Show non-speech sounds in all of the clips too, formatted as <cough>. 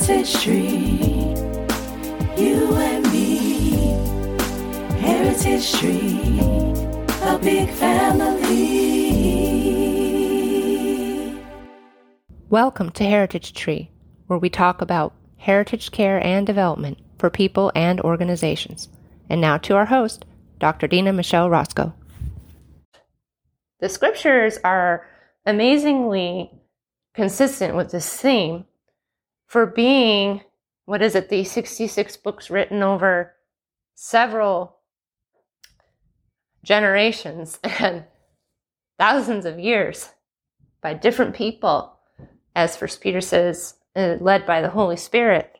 Heritage Tree, you and me. Heritage Tree, a big family. Welcome to Heritage Tree, where we talk about heritage care and development for people and organizations. And now to our host, Dr. Dena Michele Rosko. The scriptures are amazingly consistent with this theme for being, what is it, the 66 books written over several generations <laughs> and thousands of years by different people, as First Peter says, uh, led by the Holy Spirit.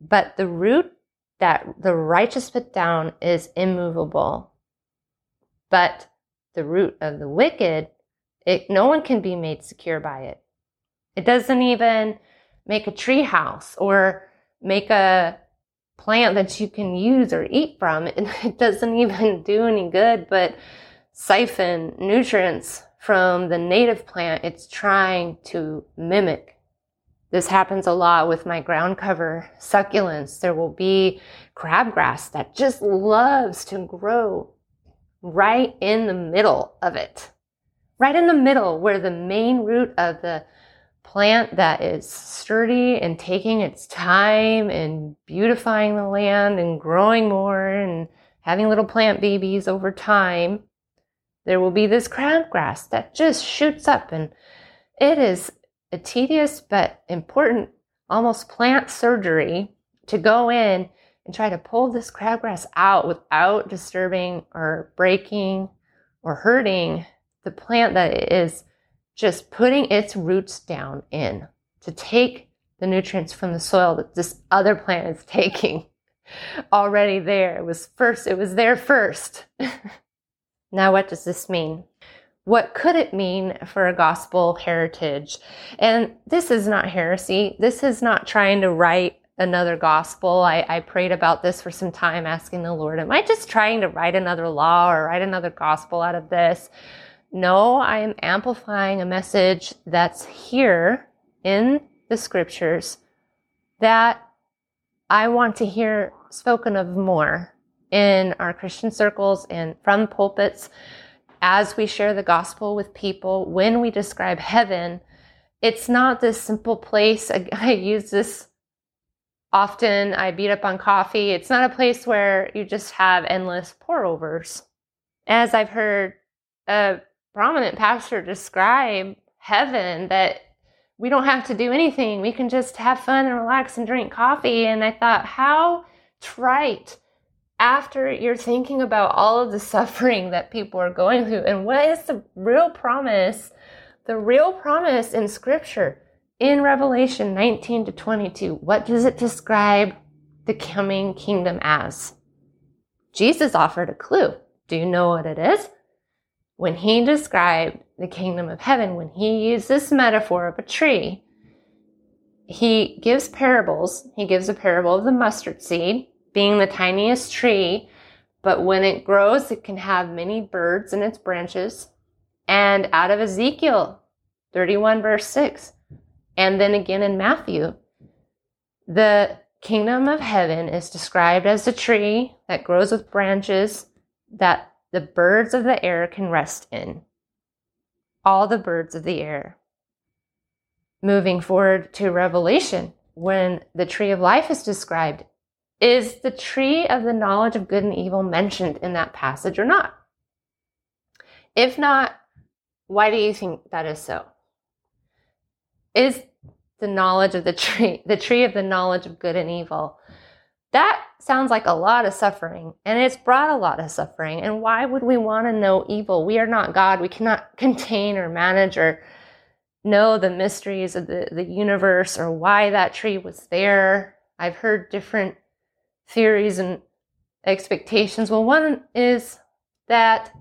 But the root that the righteous put down is immovable. But the root of the wicked, it, no one can be made secure by it. It doesn't even make a tree house or make a plant that you can use or eat from. It, <laughs> it doesn't even do any good but siphon nutrients from the native plant it's trying to mimic. This happens a lot with my ground cover succulents. There will be crabgrass that just loves to grow right in the middle of it. Right in the middle where the main root of the plant that is sturdy and taking its time and beautifying the land and growing more and having little plant babies over time, there will be this crabgrass that just shoots up and it is a tedious but important almost plant surgery to go in and try to pull this crabgrass out without disturbing or breaking or hurting the plant that is just putting its roots down in to take the nutrients from the soil that this other plant is taking <laughs> already there. It was first, it was there first. <laughs> now, what does this mean? What could it mean for a gospel heritage? And this is not heresy. This is not trying to write another gospel. I, I prayed about this for some time, asking the Lord, Am I just trying to write another law or write another gospel out of this? No, I am amplifying a message that's here in the scriptures that I want to hear spoken of more in our Christian circles and from pulpits as we share the gospel with people. When we describe heaven, it's not this simple place. <laughs> I, use this often. I beat up on coffee. It's not a place where you just have endless pour overs. As I've heard a prominent pastor describe heaven that we don't have to do anything. We can just have fun and relax and drink coffee. And I thought, how trite after you're thinking about all of the <laughs> suffering that people are going through and what is the real promise, the real promise in scripture in Revelation 19 to 22. What does it describe the coming kingdom as? Jesus offered a clue. Do you know what it is? When he described the kingdom of heaven, when he used this metaphor of a tree, he gives parables. He gives a parable of the mustard seed being the tiniest tree, but when it grows, it can have many birds in its branches. And out of Ezekiel 31, verse 6, and then again in Matthew, the kingdom of heaven is described as a tree that grows with branches that the birds of the air can rest in. All the birds of the air. Moving forward to Revelation, when the tree of life is described, is the tree of the knowledge of good and evil mentioned in that passage or not? If not, why do you think that is so? Is the knowledge of the tree, the tree of the knowledge of good and evil, that sounds like a lot of suffering, and it's brought a lot of suffering. And why would we want to know evil? We are not God. We cannot <laughs> contain or manage or know the mysteries of the, the universe or why that tree was there. I've heard different theories and expectations. Well, one is that,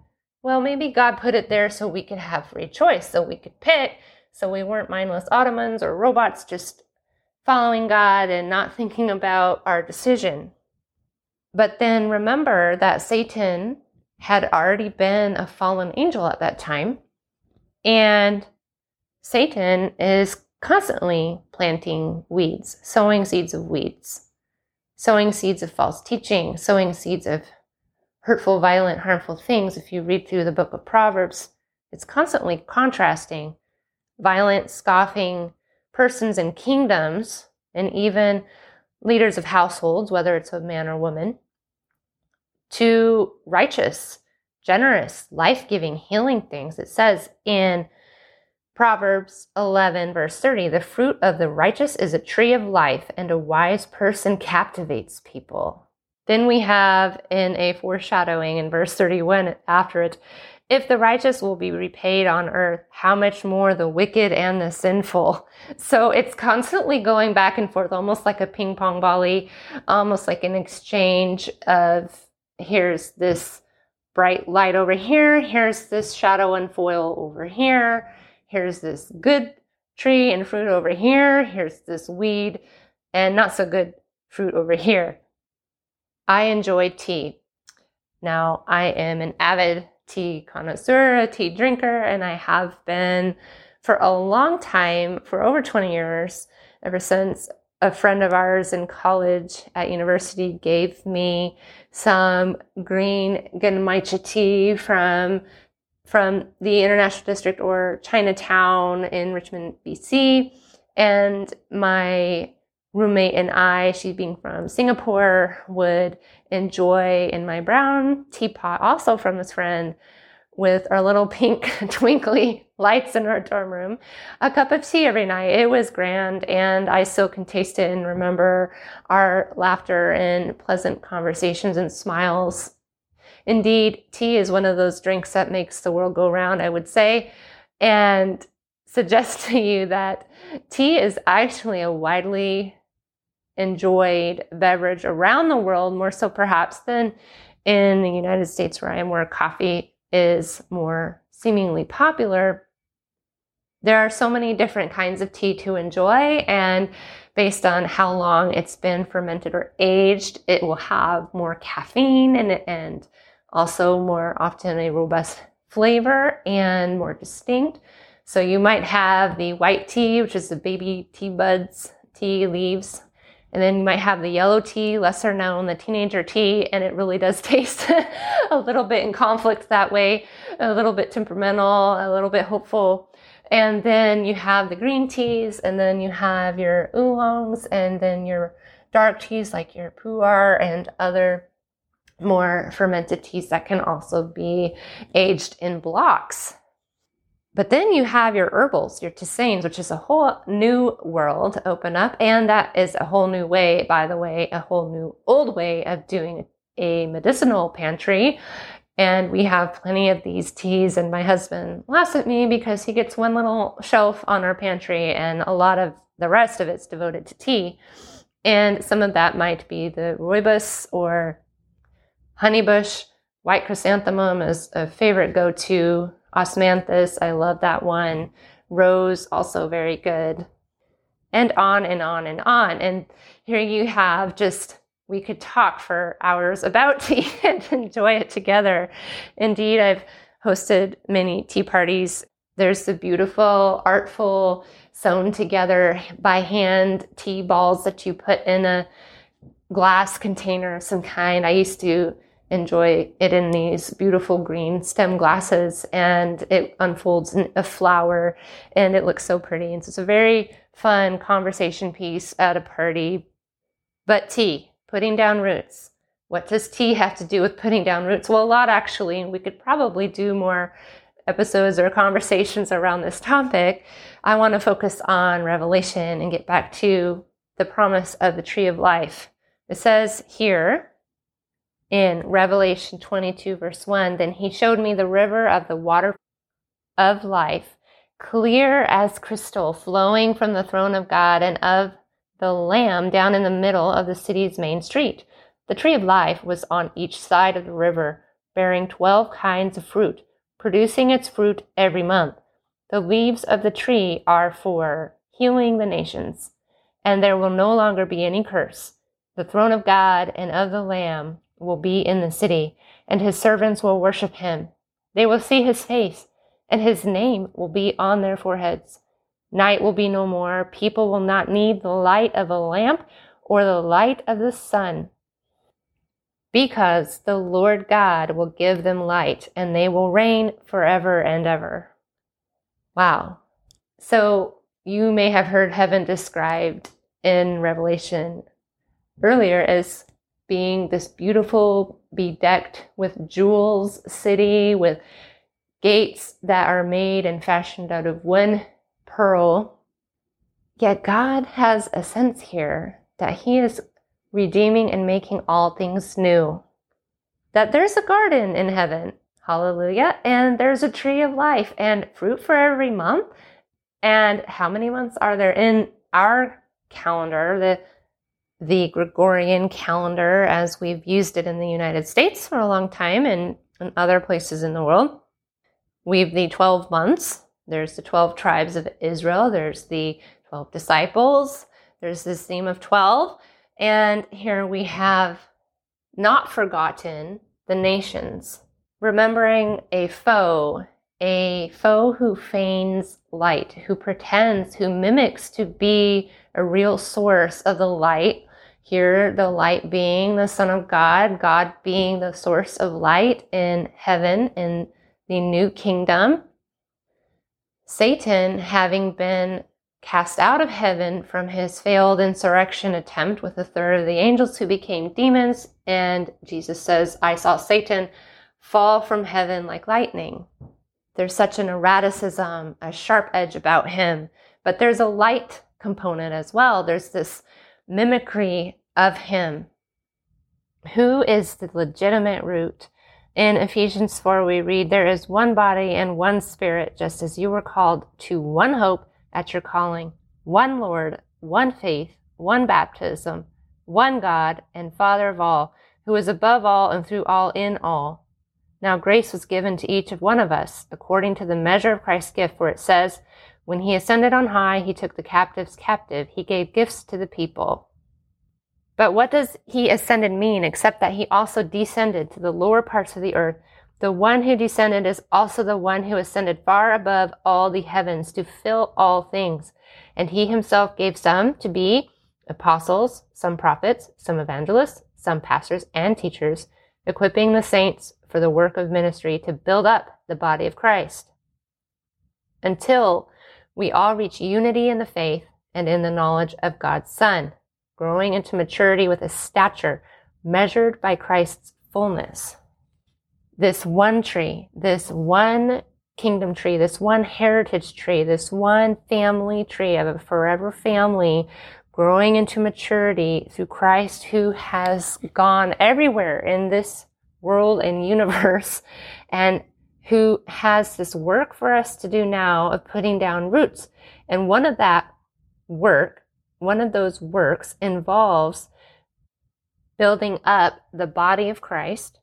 well, maybe God put it there so we could have free choice, so we could pick, so we weren't mindless Ottomans or robots just following God and not thinking about our decision. But then remember that Satan had already been a fallen angel at that time. And Satan is constantly planting weeds, sowing seeds of weeds, sowing seeds of false teaching, sowing seeds of hurtful, violent, harmful things. If you read through the book of Proverbs, it's constantly contrasting violent, scoffing persons and kingdoms, and even leaders of households, whether it's a man or woman, to righteous, generous, life giving, healing things. It says in Proverbs 11, verse 30 the fruit of the righteous is a tree of life, and a wise person captivates people. Then we have in a foreshadowing in verse 31 after it, if the righteous will be repaid on earth, how much more the wicked and the sinful? <laughs> So it's constantly going back and forth, almost like a ping pong volley, almost like an exchange of here's this bright light over here, here's this shadow and foil over here, here's this good tree and fruit over here, here's this weed and not so good fruit over here. I enjoy tea. Now, I am an avid tea connoisseur, a tea drinker, and I have been for a long time, for over 20 years, ever since a friend of ours in college at university gave me some green Genmaicha tea from from the International District or Chinatown in Richmond, BC. And my roommate and I, she being from Singapore, would enjoy in my brown teapot, also from this friend, with our little <laughs> pink twinkly lights in our dorm room, a cup of tea every night. It was grand, and I still can taste it and remember our laughter and pleasant conversations and smiles. Indeed, tea is one of those drinks that makes the world go round, I would say, and <laughs> suggest to you that tea is actually a widely enjoyed beverage around the world, more so perhaps than in the United States, where I am, where coffee is more seemingly popular. There are so many different kinds of tea to enjoy, and based on how long it's been fermented or aged, it will have more caffeine in it and also more often a robust flavor and more distinct. So you might have the white tea, which is the baby tea buds, tea leaves and then you might have the yellow tea, lesser known, the teenager tea, and it really does <laughs> taste a little bit in conflict that way, a little bit temperamental, a little bit hopeful. And then you have the green teas, and then you have your oolongs, and then your dark teas like your pu'er and other more fermented teas that can also be aged in blocks. But then you have your herbals, your tisanes, which is a whole new world open up. And that is a whole new way, by the way, a whole new old way of doing a medicinal pantry. And we have plenty of these teas. And my husband laughs at me because he gets one little shelf on our pantry and a lot of the rest of it's devoted to tea. And some of that might be the rooibos or honeybush. White chrysanthemum is a favorite go to Osmanthus, I love that one. Rose, also very good. And on and on and on. And here you have just, we could talk for hours about <laughs> tea and enjoy it together. Indeed, I've hosted many tea parties. There's the beautiful, artful, sewn together by hand tea balls that you put in a glass container of some kind. I used to enjoy it in these beautiful green stem glasses and it unfolds in a flower and it looks so pretty. And so it's a very fun conversation piece at a party. But tea, putting down roots. What does tea have to do with putting down roots? Well, a lot actually, and we could probably do more episodes or conversations around this topic. I want to focus on Revelation and get back to the promise of the tree of life. It says here, in Revelation 22, verse 1 Then he showed me the river of the water of life, clear as crystal, flowing from the throne of God and of the Lamb down in the middle of the city's main street. The tree of life was on each side of the river, bearing twelve kinds of fruit, producing its fruit every month. The leaves of the tree are for healing the nations, and there will no longer be any curse. The throne of God and of the Lamb will be in the city, and his servants will worship him. They will see his face, and his name will be on their foreheads. Night will be no more. People will not need the light of a lamp or the light of the sun because the Lord God will give them light and they will reign forever and ever. Wow. So you may have heard heaven described in Revelation earlier as being this beautiful, bedecked with jewels city with gates that are made and fashioned out of one pearl. Yet God has a sense here that He is redeeming and making all things new. That there's a garden in heaven, hallelujah, and there's a tree of life and fruit for every month. And how many months are there in our calendar, the the Gregorian calendar as we've used it in the United States for a long time and in other places in the world? We've the 12 months. There's the 12 tribes of Israel. There's the 12 disciples. There's this theme of 12. And here we have not forgotten the nations, remembering a foe, a foe who feigns light, who pretends, who mimics to be a real source of the light. Here, the light being the Son of God, God being the source of light in heaven, in the new kingdom. Satan, having been cast out of heaven from his failed insurrection attempt with a third of the angels who became demons. And Jesus says, I saw Satan fall from heaven like lightning. There's such an erraticism, a sharp edge about him, but there's a light component as well. There's this mimicry of him. Who is the legitimate root? In Ephesians 4, we read, There is one body and one spirit, just as you were called to one hope at your calling, one Lord, one faith, one baptism, one God and Father of all, who is above all and through all in all. Now grace was given to each of one of us, according to the measure of Christ's gift, for it says, When he ascended on high, he took the captives captive, he gave gifts to the people. But what does he ascended mean, except that he also descended to the lower parts of the earth? The one who descended is also the one who ascended far above all the heavens to fill all things. And he himself gave some to be apostles, some prophets, some evangelists, some pastors and teachers, equipping the saints for the work of ministry to build up the body of Christ. Until we all reach unity in the faith and in the knowledge of God's Son, growing into maturity with a stature measured by Christ's fullness this one tree, this one kingdom tree, this one heritage tree, this one family tree of a forever family growing into maturity through Christ who has gone everywhere in this world and <laughs> universe and who has this work for us to do now of putting down roots. And one of that work, one of those works involves building up the body of Christ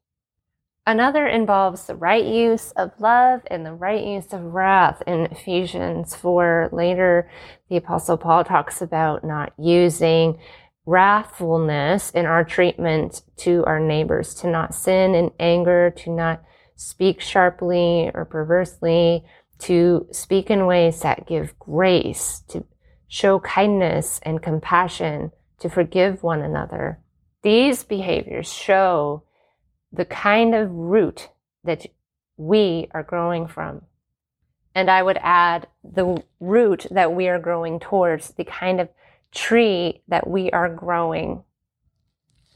Another involves the right use of love and the right use of wrath in Ephesians 4. Later, the Apostle Paul talks about not using wrathfulness in our treatment to our neighbors, to not sin in anger, to not speak sharply or perversely, to speak in ways that give grace, to show kindness and compassion, to forgive one another. These behaviors show the kind of root that we are growing from. And I would add the root that we are growing towards, the kind of tree that we are growing.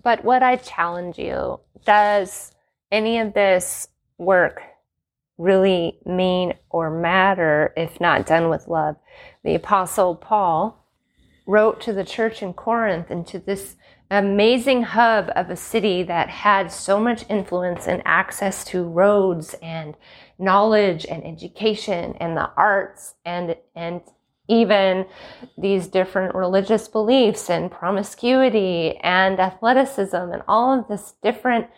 But what I challenge you, does any of this work really mean or matter if not done with love? The Apostle Paul wrote to the church in Corinth and to this amazing hub of a city that had so much influence and access to roads and knowledge and education and the arts and and even these different religious beliefs and promiscuity and athleticism and all of this different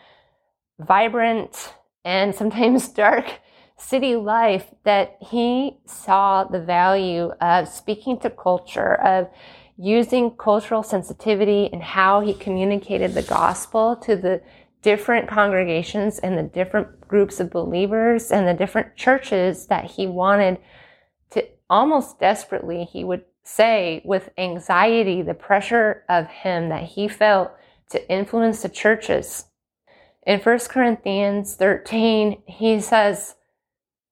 vibrant and sometimes <laughs> dark city life that he saw the value of speaking to culture of using cultural sensitivity and how he communicated the gospel to the different congregations and the different groups of believers and the different churches that he wanted to almost desperately, he would say with anxiety, the pressure of him that he felt to influence the churches. In 1 Corinthians 13, he says,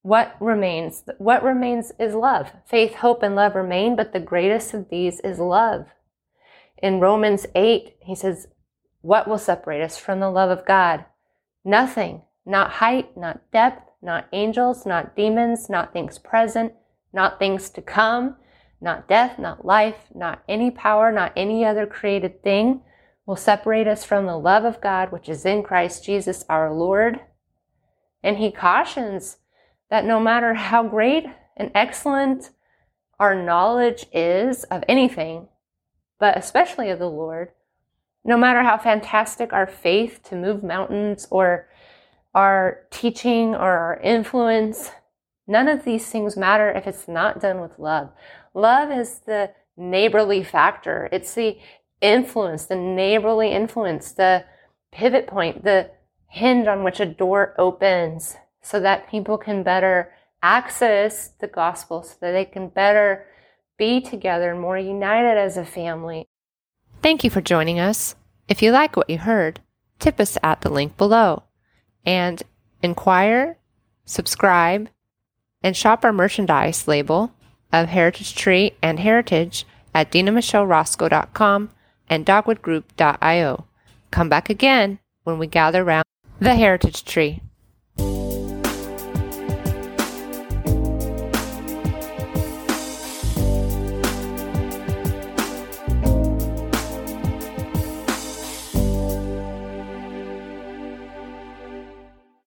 What remains? What remains is love. Faith, hope, and love remain, but the greatest of these is love. In Romans 8, he says, What will separate us from the love of God? Nothing. Not height, not depth, not angels, not demons, not things present, not things to come, not death, not life, not any power, not any other created thing will separate us from the love of God which is in Christ Jesus our Lord. And he cautions that no matter how great and excellent our knowledge is of anything, but especially of the Lord, no matter how fantastic our faith to move mountains or our teaching or our influence, none of these things matter if it's not done with love. Love is the neighborly factor. It's the influence, the neighborly influence, the pivot point, the hinge on which a door opens so that people can better access the gospel, so that they can better be together, more united as a family. Thank you for joining us. If you like what you heard, tip us at the link below and inquire, subscribe, and shop our merchandise label of Heritage Tree and Heritage at denamichelerosko.com and dogwoodgroup.io. Come back again when we gather around the Heritage Tree.